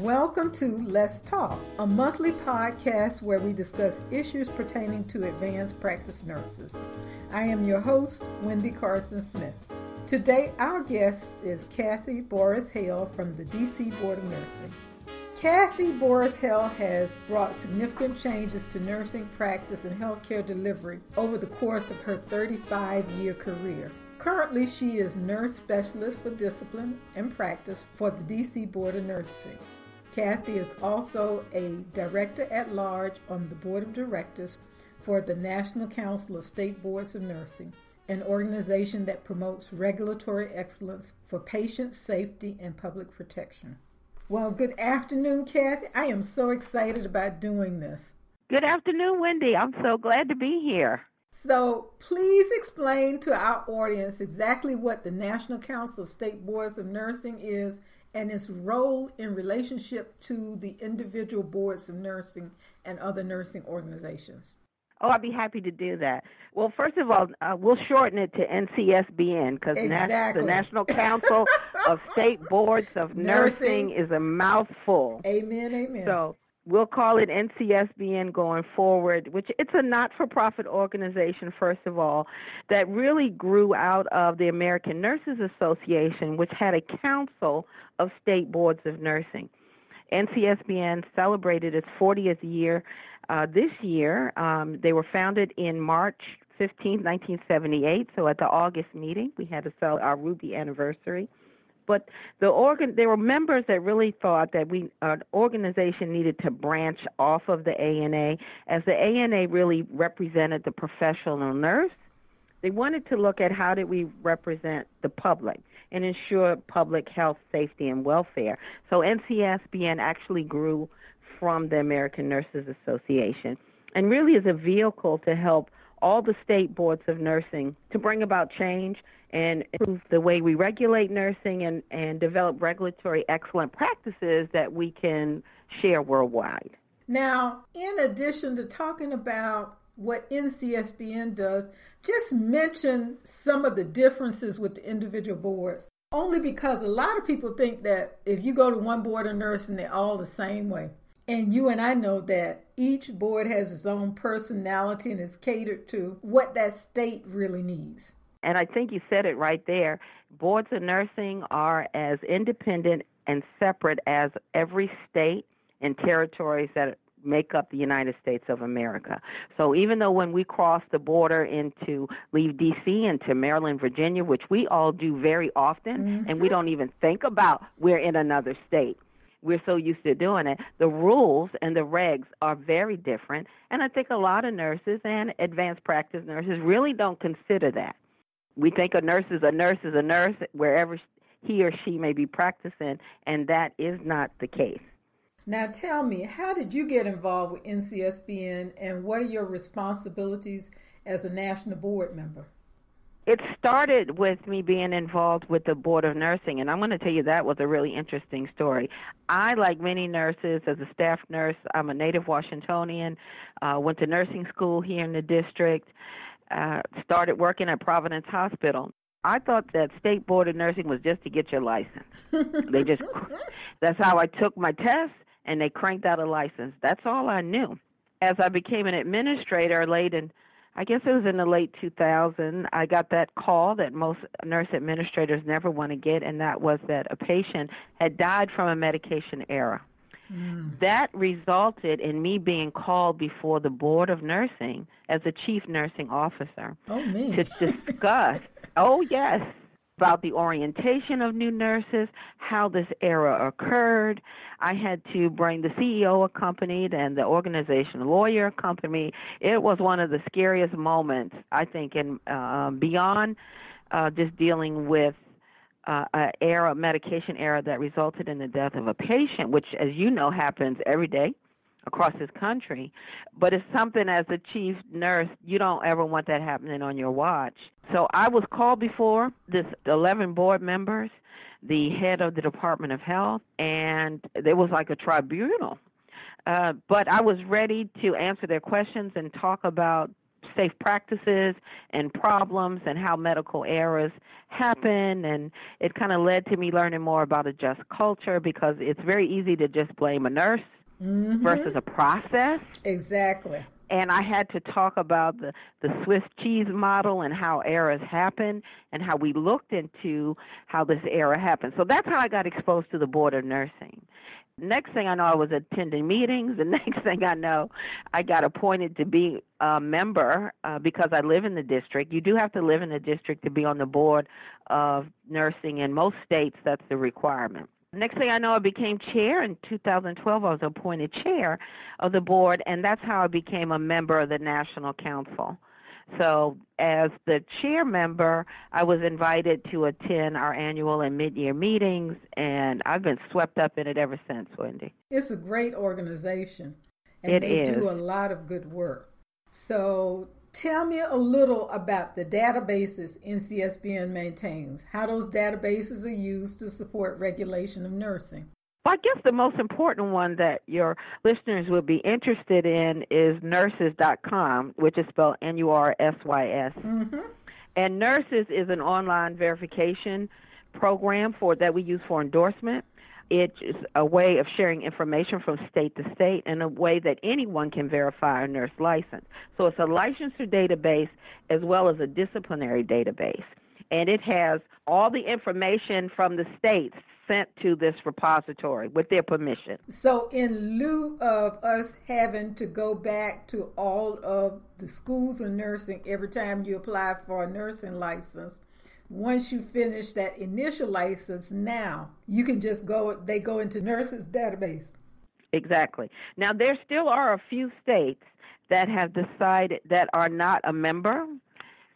Welcome to Let's Talk, a monthly podcast where we discuss issues pertaining to advanced practice nurses. I am your host, Wendy Carson Smith. Today, our guest is Cathy Borris Hale from the DC Board of Nursing. Cathy Borris Hale has brought significant changes to nursing practice and healthcare delivery over the course of her 35 year career. Currently, she is nurse specialist for discipline and practice for the DC Board of Nursing. Cathy is also a director at large on the board of directors for the National Council of State Boards of Nursing, an organization that promotes regulatory excellence for patient safety and public protection. Well, good afternoon, Cathy. I am so excited about doing this. Good afternoon, Wendy. I'm so glad to be here. So, please explain to our audience exactly what the National Council of State Boards of Nursing is and its role in relationship to the individual boards of nursing and other nursing organizations. Oh, I'd be happy to do that. Well, first of all, uh, we'll shorten it to NCSBN because exactly. the National Council of State Boards of Nursing, Nursing. is a mouthful. Amen, amen. So we'll call it NCSBN going forward, which it's a not-for-profit organization, first of all, that really grew out of the American Nurses Association, which had a council of state boards of nursing. NCSBN celebrated its 40th year uh, this year. Um, they were founded in March 15, 1978. So at the August meeting, we had to cel- our Ruby anniversary. But the organ, there were members that really thought that we, an organization needed to branch off of the ANA, as the ANA really represented the professional nurse. They wanted to look at how did we represent the public and ensure public health, safety, and welfare. So NCSBN actually grew from the American Nurses Association and really is a vehicle to help all the state boards of nursing to bring about change and improve the way we regulate nursing and, and develop regulatory excellent practices that we can share worldwide. Now, in addition to talking about what NCSBN does, just mention some of the differences with the individual boards. Only because a lot of people think that if you go to one board of nursing, they're all the same way. And you and I know that each board has its own personality and is catered to what that state really needs. And I think you said it right there. Boards of nursing are as independent and separate as every state and territories that make up the United States of America. So even though when we cross the border into leave DC into Maryland, Virginia, which we all do very often, Mm-hmm. and we don't even think about we're in another state. We're so used to doing it. The rules and the regs are very different, and I think a lot of nurses and advanced practice nurses really don't consider that. We think a nurse is a nurse is a nurse wherever he or she may be practicing, and that is not the case. Now, tell me, how did you get involved with NCSBN and what are your responsibilities as a national board member? It started with me being involved with the Board of Nursing, and I'm going to tell you that was a really interesting story. I, like many nurses, as a staff nurse, I'm a native Washingtonian, uh, went to nursing school here in the district, uh, started working at Providence Hospital. I thought that State Board of Nursing was just to get your license. they just, that's how I took my test, and they cranked out a license. That's all I knew. As I became an administrator late in I guess it was in the late 2000, I got that call that most nurse administrators never want to get, and that was that a patient had died from a medication error. Mm. That resulted in me being called before the Board of Nursing as a chief nursing officer Oh, to discuss, oh, yes, about the orientation of new nurses, how this error occurred. I had to bring the CEO accompanied and the organization lawyer accompanied. It was one of the scariest moments, I think, in uh, beyond uh, just dealing with uh, a error, medication error that resulted in the death of a patient, which, as you know, happens every day across this country. But it's something as a chief nurse, you don't ever want that happening on your watch. So I was called before this 11 board members, the head of the Department of Health, and there was like a tribunal. Uh, but I was ready to answer their questions and talk about safe practices and problems and how medical errors happen and it kind of led to me learning more about a just culture because it's very easy to just blame a nurse mm-hmm. versus a process. Exactly. And I had to talk about the, the Swiss cheese model and how errors happen and how we looked into how this error happened. So that's how I got exposed to the board of nursing. Next thing I know, I was attending meetings. The next thing I know, I got appointed to be a member uh, because I live in the district. You do have to live in the district to be on the board of nursing. In most states, that's the requirement. Next thing I know, I became chair. In 2012, I was appointed chair of the board, and that's how I became a member of the National Council. So, as the chair member, I was invited to attend our annual and mid-year meetings, and I've been swept up in it ever since, Wendy. It's a great organization, and it they is. do a lot of good work. So, Tell me a little about the databases NCSBN maintains, how those databases are used to support regulation of nursing. Well, I guess the most important one that your listeners would be interested in is Nursys.com, which is spelled N-U-R-S-Y-S. Mm-hmm. And Nursys is an online verification program for that we use for endorsement. It's a way of sharing information from state to state and a way that anyone can verify a nurse license. So it's a licensure database as well as a disciplinary database. And it has all the information from the states sent to this repository with their permission. So, in lieu of us having to go back to all of the schools of nursing every time you apply for a nursing license, once you finish that initial license, now you can just go, they go into Nursys database. Exactly. Now, there still are a few states that have decided that are not a member.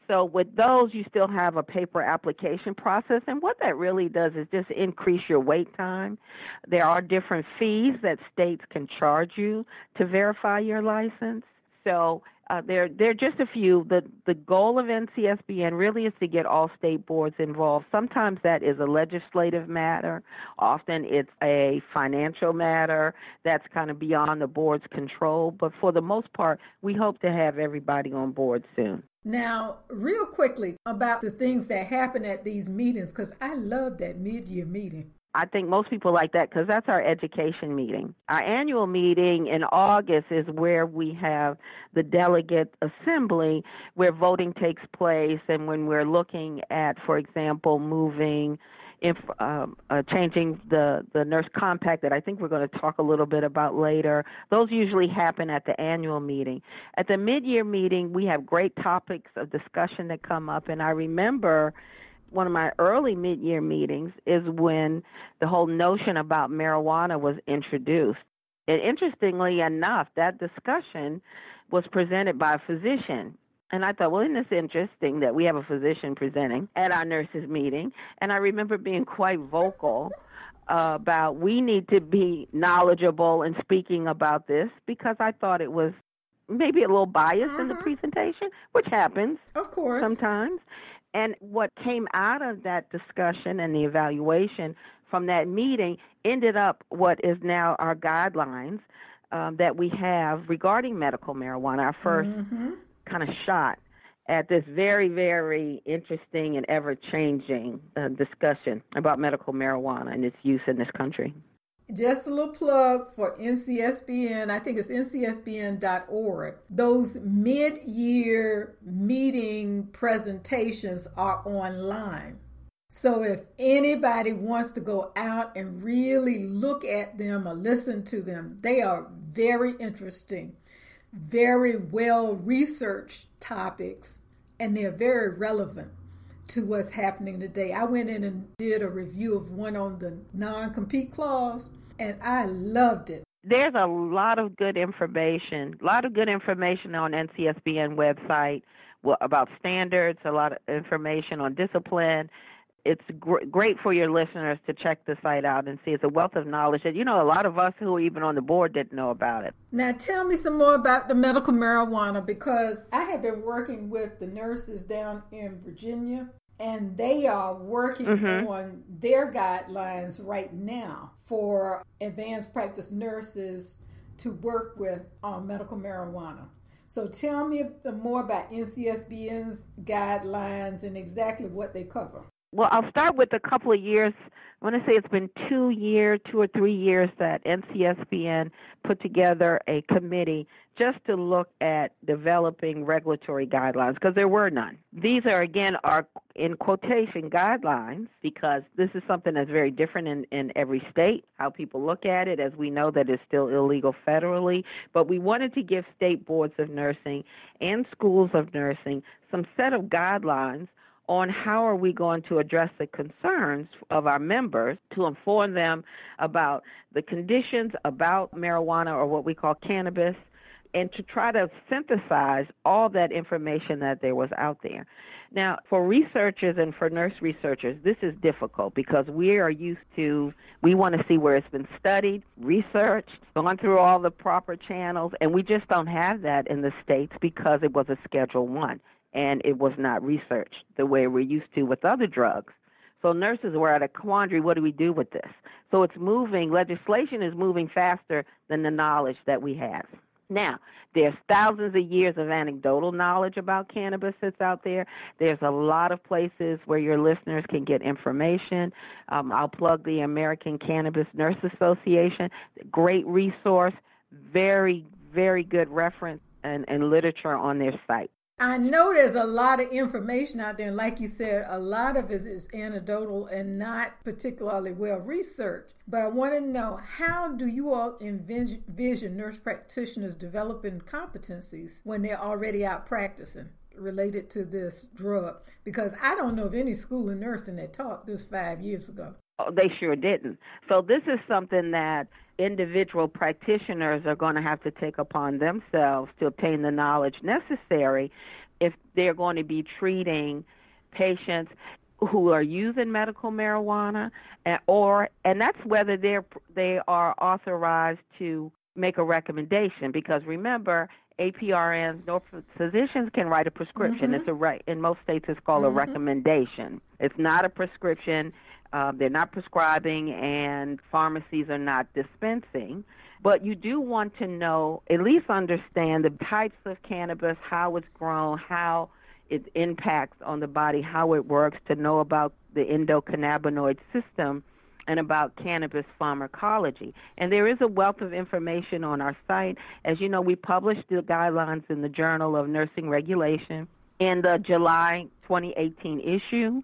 So with those, you still have a paper application process. And what that really does is just increase your wait time. There are different fees that states can charge you to verify your license. So uh, there, there are just a few. The, the goal of NCSBN really is to get all state boards involved. Sometimes that is a legislative matter. Often it's a financial matter that's kind of beyond the board's control. But for the most part, we hope to have everybody on board soon. Now, real quickly about the things that happen at these meetings, because I love that mid-year meeting. I think most people like that because that's our education meeting. Our annual meeting in August is where we have the delegate assembly where voting takes place and when we're looking at, for example, moving, if, um, uh, changing the, the nurse compact that I think we're going to talk a little bit about later. Those usually happen at the annual meeting. At the mid-year meeting, we have great topics of discussion that come up, and I remember – one of my early mid-year meetings is when the whole notion about marijuana was introduced. And interestingly enough, that discussion was presented by a physician. And I thought, well, isn't this interesting that we have a physician presenting at our nurses meeting? And I remember being quite vocal about we need to be knowledgeable in speaking about this because I thought it was maybe a little biased uh-huh. in the mm-hmm. presentation, which happens, of course, sometimes. And what came out of that discussion and the evaluation from that meeting ended up what is now our guidelines um, that we have regarding medical marijuana, our 1st mm-hmm. kind of shot at this very, very interesting and ever-changing uh, discussion about medical marijuana and its use in this country. Just a little plug for NCSBN. I think it's ncsbn.org. Those mid year meeting presentations are online. So if anybody wants to go out and really look at them or listen to them, they are very interesting, very well researched topics, and they're very relevant to what's happening today. I went in and did a review of one on the non compete clause, and I loved it. There's a lot of good information, a lot of good information on NCSBN website about standards, a lot of information on discipline. It's gr- great for your listeners to check the site out and see. It's a wealth of knowledge that you know a lot of us who are even on the board didn't know about it. Now, tell me some more about the medical marijuana because I have been working with the nurses down in Virginia, and they are working mm-hmm. on their guidelines right now for advanced practice nurses to work with um, medical marijuana. So tell me more about NCSBN's guidelines and exactly what they cover. Well, I'll start with a couple of years. I want to say it's been two years, two or three years that NCSBN put together a committee just to look at developing regulatory guidelines because there were none. These are again are in quotation guidelines because this is something that's very different in, in every state, how people look at it, as we know that it's still illegal federally. But we wanted to give state boards of nursing and schools of nursing some set of guidelines on how are we going to address the concerns of our members to inform them about the conditions about marijuana or what we call cannabis and to try to synthesize all that information that there was out there. Now, for researchers and for nurse researchers, this is difficult because we are used to, we want to see where it's been studied, researched, gone through all the proper channels, and we just don't have that in the States because it was a Schedule 1 and it was not researched the way we're used to with other drugs. So nurses were at a quandary, what do we do with this? So it's moving, legislation is moving faster than the knowledge that we have. Now, there's thousands of years of anecdotal knowledge about cannabis that's out there. There's a lot of places where your listeners can get information. Um, I'll plug the American Cannabis Nurse Association. Great resource, very, very good reference and, and literature on their site. I know there's a lot of information out there, and like you said, a lot of it is anecdotal and not particularly well researched. But I want to know how do you all envision nurse practitioners developing competencies when they're already out practicing? related to this drug because I don't know of any school of nursing that taught this five years ago. Oh, they sure didn't. So this is something that individual practitioners are going to have to take upon themselves to obtain the knowledge necessary if they're going to be treating patients who are using medical marijuana and, or and that's whether they're they are authorized to make a recommendation because remember APRNs nor physicians can write a prescription. Mm-hmm. It's a right in most states it's called mm-hmm. a recommendation. It's not a prescription uh, they're not prescribing and pharmacies are not dispensing. But you do want to know, at least understand the types of cannabis, how it's grown, how it impacts on the body, how it works, to know about the endocannabinoid system and about cannabis pharmacology. And there is a wealth of information on our site. As you know, we published the guidelines in the Journal of Nursing Regulation in the July 2018 issue.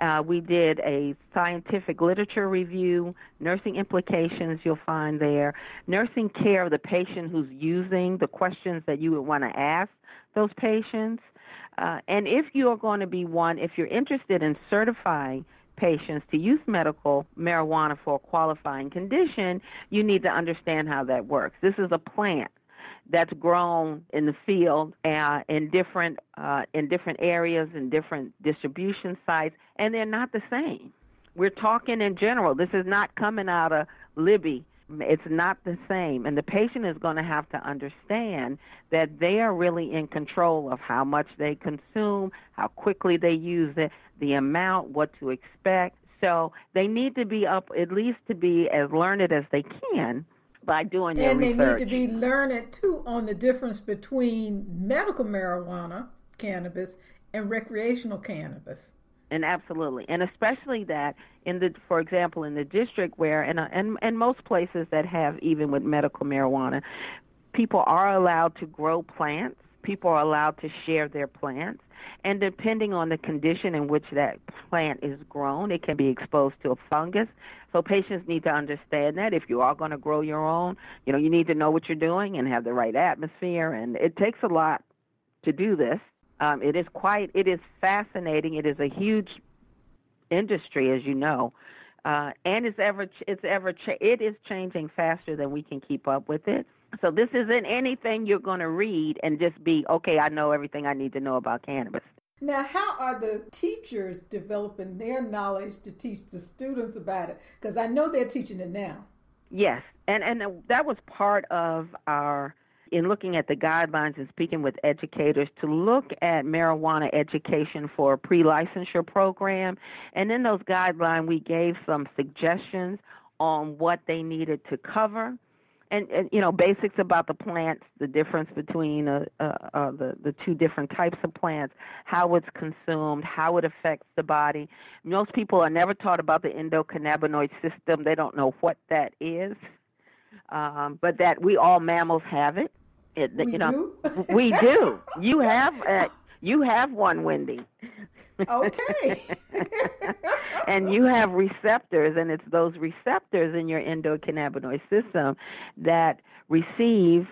Uh, we did a scientific literature review, nursing implications you'll find there, nursing care of the patient who's using the questions that you would want to ask those patients. Uh, and if you're going to be one, if you're interested in certifying patients to use medical marijuana for a qualifying condition, you need to understand how that works. This is a plant that's grown in the field uh, in different uh, in different areas and different distribution sites, and they're not the same. We're talking in general. This is not coming out of Libby. It's not the same, and the patient is going to have to understand that they are really in control of how much they consume, how quickly they use it, the amount, what to expect. So they need to be up at least to be as learned as they can by doing their and research. And they need to be learned too on the difference between medical marijuana, cannabis, and recreational cannabis. And absolutely, and especially that in the, for example, in the district where, and and and most places that have even with medical marijuana, people are allowed to grow plants. People are allowed to share their plants. And depending on the condition in which that plant is grown, it can be exposed to a fungus. So patients need to understand that if you are going to grow your own, you know, you need to know what you're doing and have the right atmosphere. And it takes a lot to do this. Um, it is quite, it is fascinating. It is a huge industry, as you know. Uh, and it's ever, it's ever, it is changing faster than we can keep up with it. So this isn't anything you're going to read and just be, okay, I know everything I need to know about cannabis. Now, how are the teachers developing their knowledge to teach the students about it? Because I know they're teaching it now. Yes, and and that was part of our in looking at the guidelines and speaking with educators to look at marijuana education for a pre-licensure program. And in those guidelines, we gave some suggestions on what they needed to cover. And, and, you know basics about the plants, the difference between uh, uh, uh, the the two different types of plants, how it's consumed, how it affects the body. Most people are never taught about the endocannabinoid system. They don't know what that is, um, but that we all mammals have it. it we you know, do. we do. You have uh, you have one, Wendy. Okay. and you have receptors, and it's those receptors in your endocannabinoid system that receive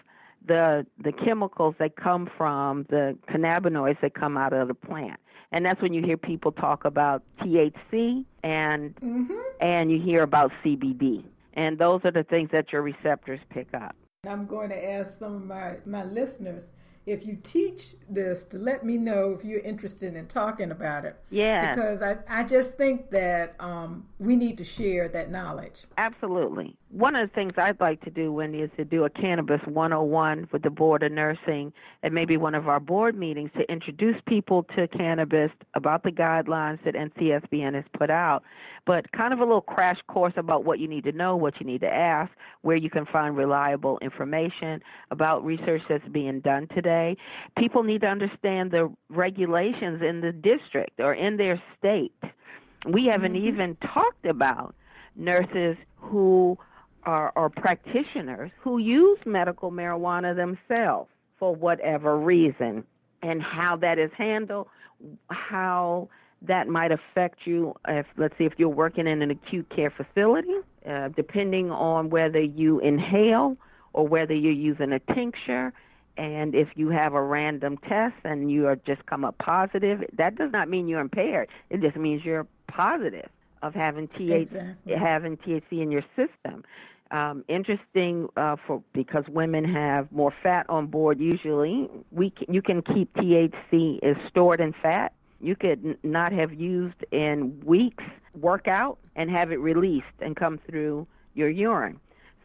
the the chemicals that come from the cannabinoids that come out of the plant. And that's when you hear people talk about THC and mm-hmm. and you hear about CBD. And those are the things that your receptors pick up. I'm going to ask some of my, my listeners if you teach this to let me know if you're interested in talking about it. Yeah. Because I, I just think that um, we need to share that knowledge. Absolutely. One of the things I'd like to do, Wendy, is to do a Cannabis 101 with the Board of Nursing and maybe one of our board meetings to introduce people to cannabis about the guidelines that NCSBN has put out, but kind of a little crash course about what you need to know, what you need to ask, where you can find reliable information about research that's being done today. People need to understand the regulations in the district or in their state. We haven't mm-hmm. even talked about nurses who are, are practitioners who use medical marijuana themselves for whatever reason and how that is handled, how that might affect you if let's say if you're working in an acute care facility, uh, depending on whether you inhale or whether you're using a tincture and if you have a random test and you are just come up positive, that does not mean you're impaired. It just means you're positive of having THC, exactly. having THC in your system. Um, interesting uh, for because women have more fat on board. Usually, we can, you can keep THC is stored in fat. You could n- not have used in weeks, workout and have it released and come through your urine.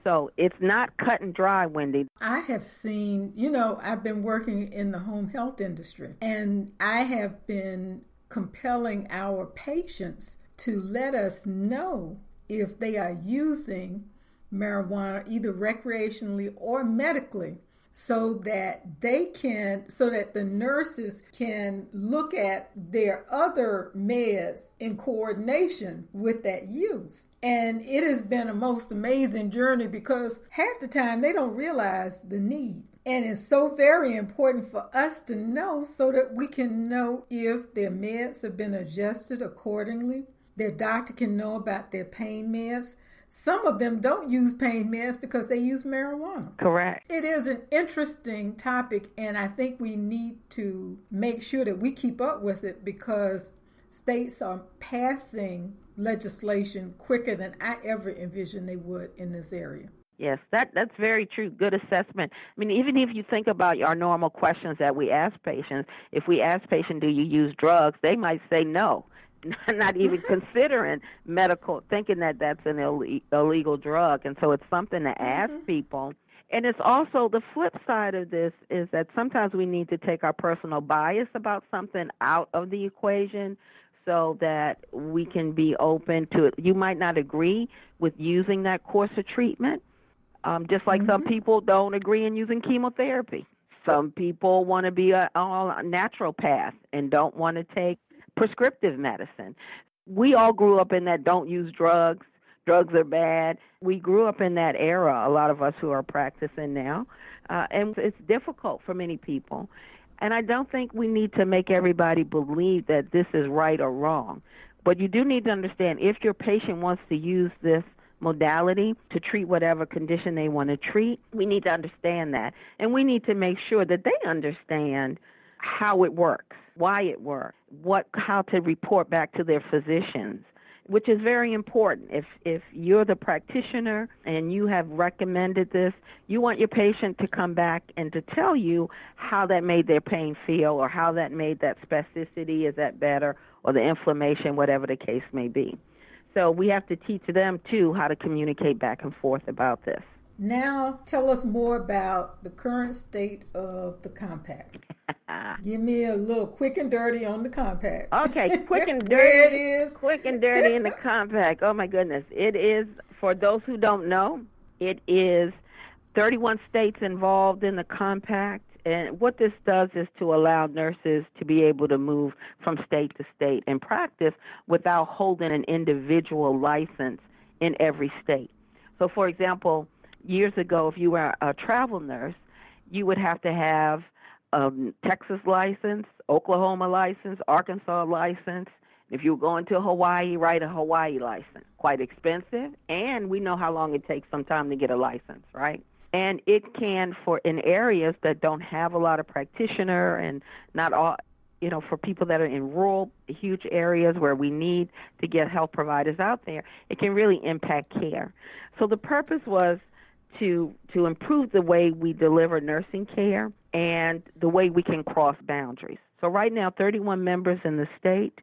So it's not cut and dry, Wendy. I have seen, you know, I've been working in the home health industry, and I have been compelling our patients to let us know if they are using marijuana either recreationally or medically so that they can so that the nurses can look at their other meds in coordination with that use and it has been a most amazing journey because half the time they don't realize the need and it's so very important for us to know so that we can know if their meds have been adjusted accordingly their doctor can know about their pain meds some of them don't use pain meds because they use marijuana. Correct. It is an interesting topic, and I think we need to make sure that we keep up with it because states are passing legislation quicker than I ever envisioned they would in this area. Yes, that that's very true. Good assessment. I mean, even if you think about our normal questions that we ask patients, if we ask patients, "Do you use drugs?" they might say no. not even considering medical, thinking that that's an Ill- illegal drug. And so it's something to ask mm-hmm. people. And it's also the flip side of this is that sometimes we need to take our personal bias about something out of the equation so that we can be open to it. You might not agree with using that course of treatment, um, just like mm-hmm. some people don't agree in using chemotherapy. Some people want to be a, a naturopath and don't want to take prescriptive medicine. We all grew up in that don't use drugs, drugs are bad. We grew up in that era, a lot of us who are practicing now, uh, and it's difficult for many people. And I don't think we need to make everybody believe that this is right or wrong. But you do need to understand if your patient wants to use this modality to treat whatever condition they want to treat, we need to understand that. And we need to make sure that they understand how it works, why it works, what how to report back to their physicians which is very important. If if you're the practitioner and you have recommended this, you want your patient to come back and to tell you how that made their pain feel or how that made that spasticity is that better or the inflammation whatever the case may be. So we have to teach them too how to communicate back and forth about this. Now, tell us more about the current state of the compact. Give me a little quick and dirty on the compact. Okay, quick and dirty. It is. Quick and dirty in the compact. Oh my goodness. It is for those who don't know, it is 31 states involved in the compact. And what this does is to allow nurses to be able to move from state to state and practice without holding an individual license in every state. So, for example, years ago, if you were a travel nurse, you would have to have a Texas license, Oklahoma license, Arkansas license. If you were going to Hawaii, write a Hawaii license. Quite expensive, and we know how long it takes some to get a license, right? And it can, for in areas that don't have a lot of practitioner and not all, you know, for people that are in rural, huge areas where we need to get health providers out there, it can really impact care. So the purpose was to to improve the way we deliver nursing care and the way we can cross boundaries. So right now, 31 members in the state,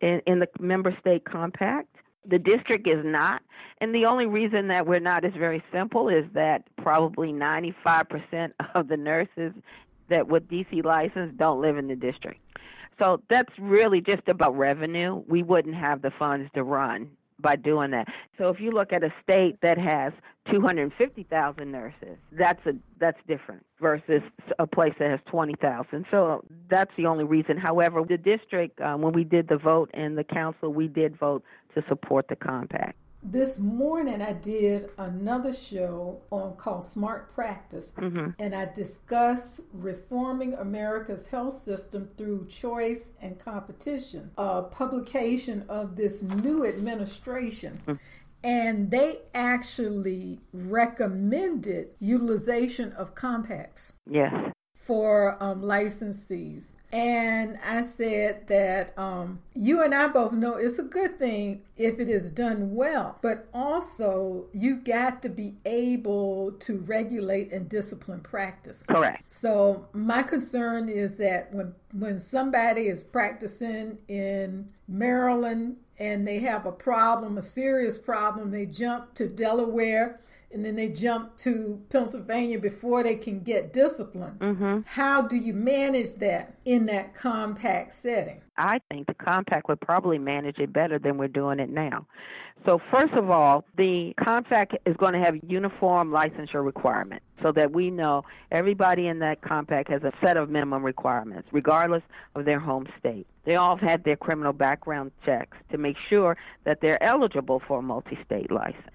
in, in the member state compact. The district is not, and the only reason that we're not is very simple: is that probably 95% of the nurses that with DC license don't live in the district. So that's really just about revenue. We wouldn't have the funds to run by doing that. So if you look at a state that has 250,000 nurses, that's a that's different versus a place that has 20,000. So that's the only reason. However, the district, um, when we did the vote in the council, we did vote to support the compact. This morning I did another show on called Smart Practice, mm-hmm. and I discussed reforming America's health system through choice and competition, a publication of this new administration. Mm-hmm. And they actually recommended utilization of compacts. Yes. For um, licensees. And I said that um, you and I both know it's a good thing if it is done well, but also you got to be able to regulate and discipline practice. Correct. So my concern is that when when somebody is practicing in Maryland and they have a problem, a serious problem, they jump to Delaware and then they jump to Pennsylvania before they can get discipline. Mm-hmm. How do you manage that in that compact setting? I think the compact would probably manage it better than we're doing it now. So first of all, the compact is going to have uniform licensure requirements so that we know everybody in that compact has a set of minimum requirements regardless of their home state. They all have had their criminal background checks to make sure that they're eligible for a multi-state license.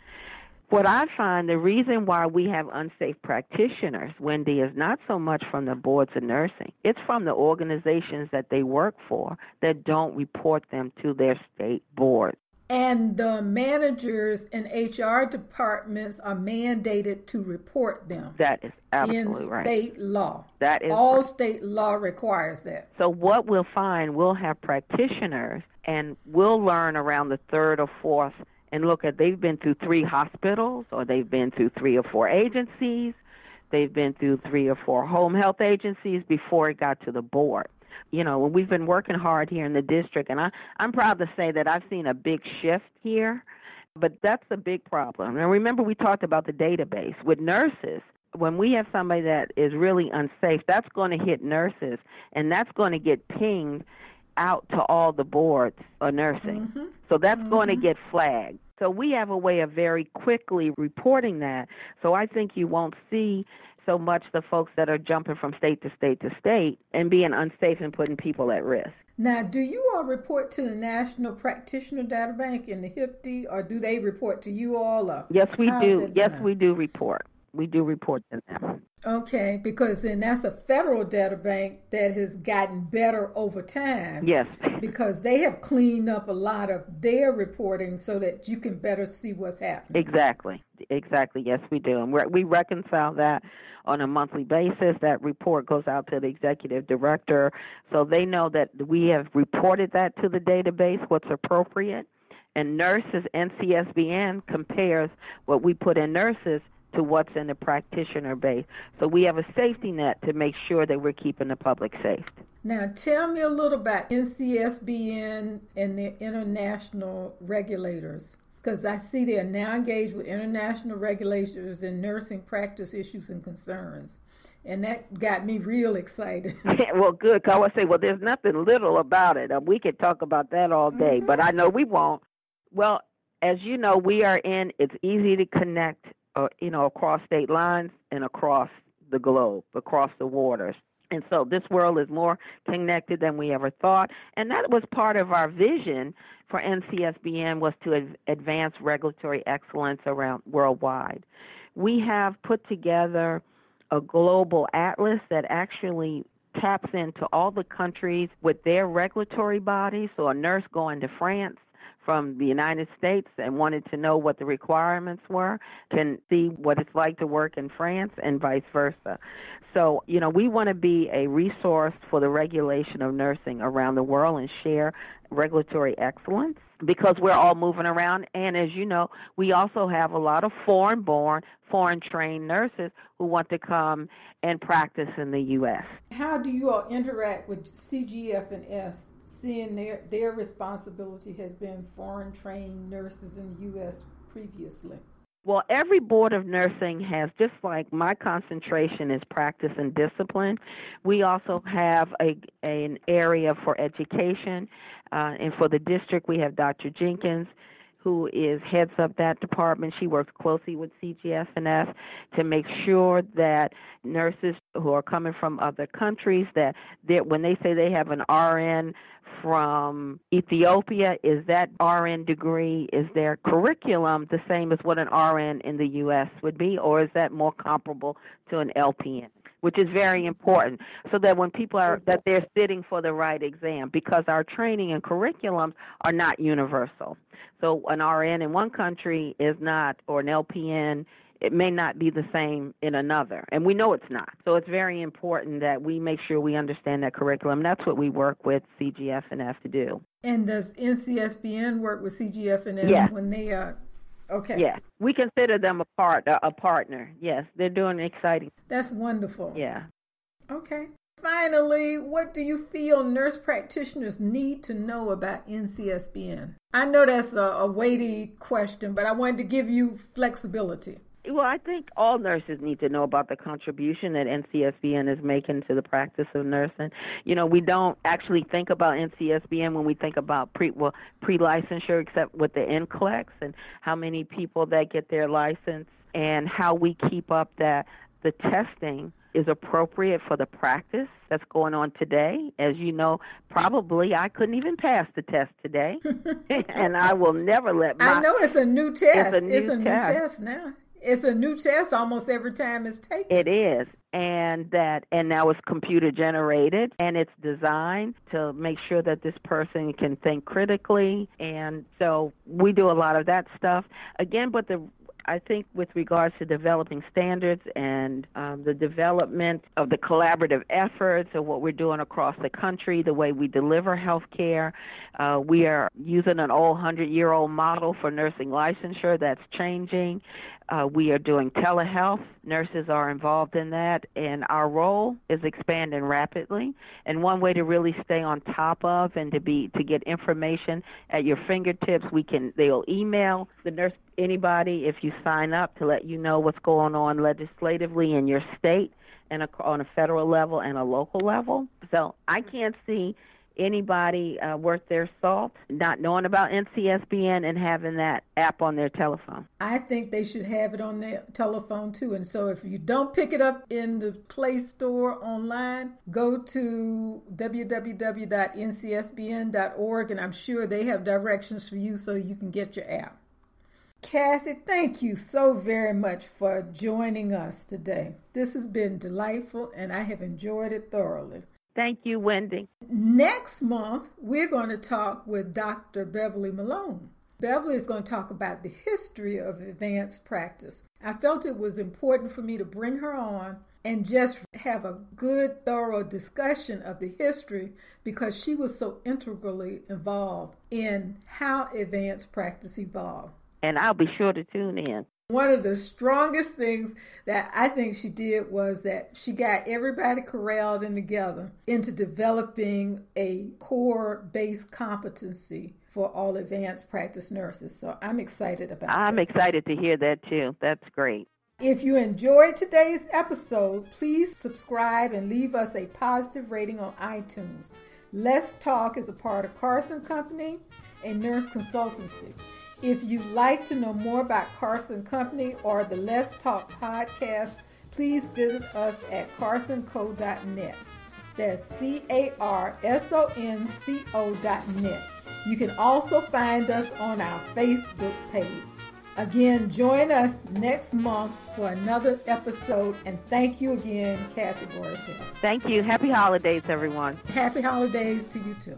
What I find the reason why we have unsafe practitioners, Wendy, is not so much from the boards of nursing. It's from the organizations that they work for that don't report them to their state boards. And the managers and HR departments are mandated to report them. That is absolutely in right. state law. That is all right. state law requires that. So what we'll find, we'll have practitioners, and we'll learn around the third or fourth and look at they've been through three hospitals or they've been through three or four agencies they've been through three or four home health agencies before it got to the board you know we've been working hard here in the district and i i'm proud to say that i've seen a big shift here but that's a big problem and remember we talked about the database with Nursys when we have somebody that is really unsafe that's going to hit Nursys and that's going to get pinged out to all the boards of nursing. Mm-hmm. So that's mm-hmm. going to get flagged. So we have a way of very quickly reporting that. So I think you won't see so much the folks that are jumping from state to state to state and being unsafe and putting people at risk. Now, do you all report to the National Practitioner Data Bank in the HIPD, or do they report to you all? Yes, we do. Yes, we do report we do report to them. Okay, because then that's a federal data bank that has gotten better over time. Yes. Because they have cleaned up a lot of their reporting so that you can better see what's happening. Exactly. Exactly. Yes, we do. And we reconcile that on a monthly basis. That report goes out to the executive director so they know that we have reported that to the database, what's appropriate And Nursys, NCSBN compares what we put in Nursys to what's in the practitioner base. So we have a safety net to make sure that we're keeping the public safe. Now, tell me a little about NCSBN and the international regulators, because I see they are now engaged with international regulators in nursing practice issues and concerns. And that got me real excited. Yeah, well, good. I would say, well, there's nothing little about it. We could talk about that all day, mm-hmm. but I know we won't. Well, as you know, we are in. It's easy to connect, uh, you know, across state lines and across the globe, across the waters. And so this world is more connected than we ever thought. And that was part of our vision for NCSBN was to advance regulatory excellence around worldwide. We have put together a global atlas that actually taps into all the countries with their regulatory bodies. So a nurse going to France from the United States and wanted to know what the requirements were can see what it's like to work in France and vice versa. So, you know, we want to be a resource for the regulation of nursing around the world and share regulatory excellence because we're all moving around. And as you know, we also have a lot of foreign born, foreign trained nurses who want to come and practice in the U.S. How do you all interact with CGFNS, seeing their, their responsibility has been foreign trained nurses in the U.S. previously? Well, every board of nursing has, just like my concentration is practice and discipline, we also have a, an area for education. Uh, and for the district, we have Dr. Jenkins, who is heads up that department. She works closely with CGFNS to make sure that nurses who are coming from other countries that when they say they have an RN from Ethiopia, is that RN degree, is their curriculum the same as what an RN in the U.S. would be, or is that more comparable to an LPN? which is very important so that when people are that they're sitting for the right exam because our training and curriculums are not universal so an rn in one country is not or an lpn it may not be the same in another and we know it's not so it's very important that we make sure we understand that curriculum that's what we work with CGFNS to do and does ncsbn work with CGFNS when they uh, Okay. Yeah, we consider them a part a partner. Yes, they're doing exciting. That's wonderful. Yeah. Okay. Finally, what do you feel nurse practitioners need to know about NCSBN? I know that's a, a weighty question, but I wanted to give you flexibility. Well, I think all nurses need to know about the contribution that NCSBN is making to the practice of nursing. You know, we don't actually think about NCSBN when we think about pre well pre-licensure, except with the NCLEX and how many people that get their license and how we keep up that the testing is appropriate for the practice that's going on today. As you know, probably I couldn't even pass the test today, and I will never let my. I know it's a new test. It's a new, it's a new test. test now it's a new test almost every time it's taken. It is. And that and now it's computer generated and it's designed to make sure that this person can think critically and so we do a lot of that stuff. Again, but the I think with regards to developing standards and um, the development of the collaborative efforts of what we're doing across the country, the way we deliver health care, uh, we are using an old 100-year-old model for nursing licensure that's changing. Uh, we are doing telehealth. Nurses are involved in that, and our role is expanding rapidly. And one way to really stay on top of and to be to get information at your fingertips, we can they'll email the nurse anybody if you sign up to let you know what's going on legislatively in your state and a, on a federal level and a local level. So I can't see anybody uh, worth their salt not knowing about NCSBN and having that app on their telephone. I think they should have it on their telephone too. And so if you don't pick it up in the Play Store online, go to www.ncsbn.org and I'm sure they have directions for you so you can get your app. Cathy, thank you so very much for joining us today. This has been delightful and I have enjoyed it thoroughly. Thank you, Wendy. Next month, we're going to talk with Dr. Beverly Malone. Beverly is going to talk about the history of advanced practice. I felt it was important for me to bring her on and just have a good, thorough discussion of the history because she was so integrally involved in how advanced practice evolved. And I'll be sure to tune in. One of the strongest things that I think she did was that she got everybody corralled in together into developing a core based competency for all advanced practice nurses. So I'm excited about I'm that. excited to hear that too. That's great. If you enjoyed today's episode, please subscribe and leave us a positive rating on iTunes. Let's Talk is a part of Carson Company, a nurse consultancy. If you'd like to know more about Carson Company or the Let's Talk podcast, please visit us at carsonco.net. That's C A R S O N C O.net. You can also find us on our Facebook page. Again, join us next month for another episode, and thank you again, Kathy Borishill. Thank you. Happy holidays, everyone. Happy holidays to you too.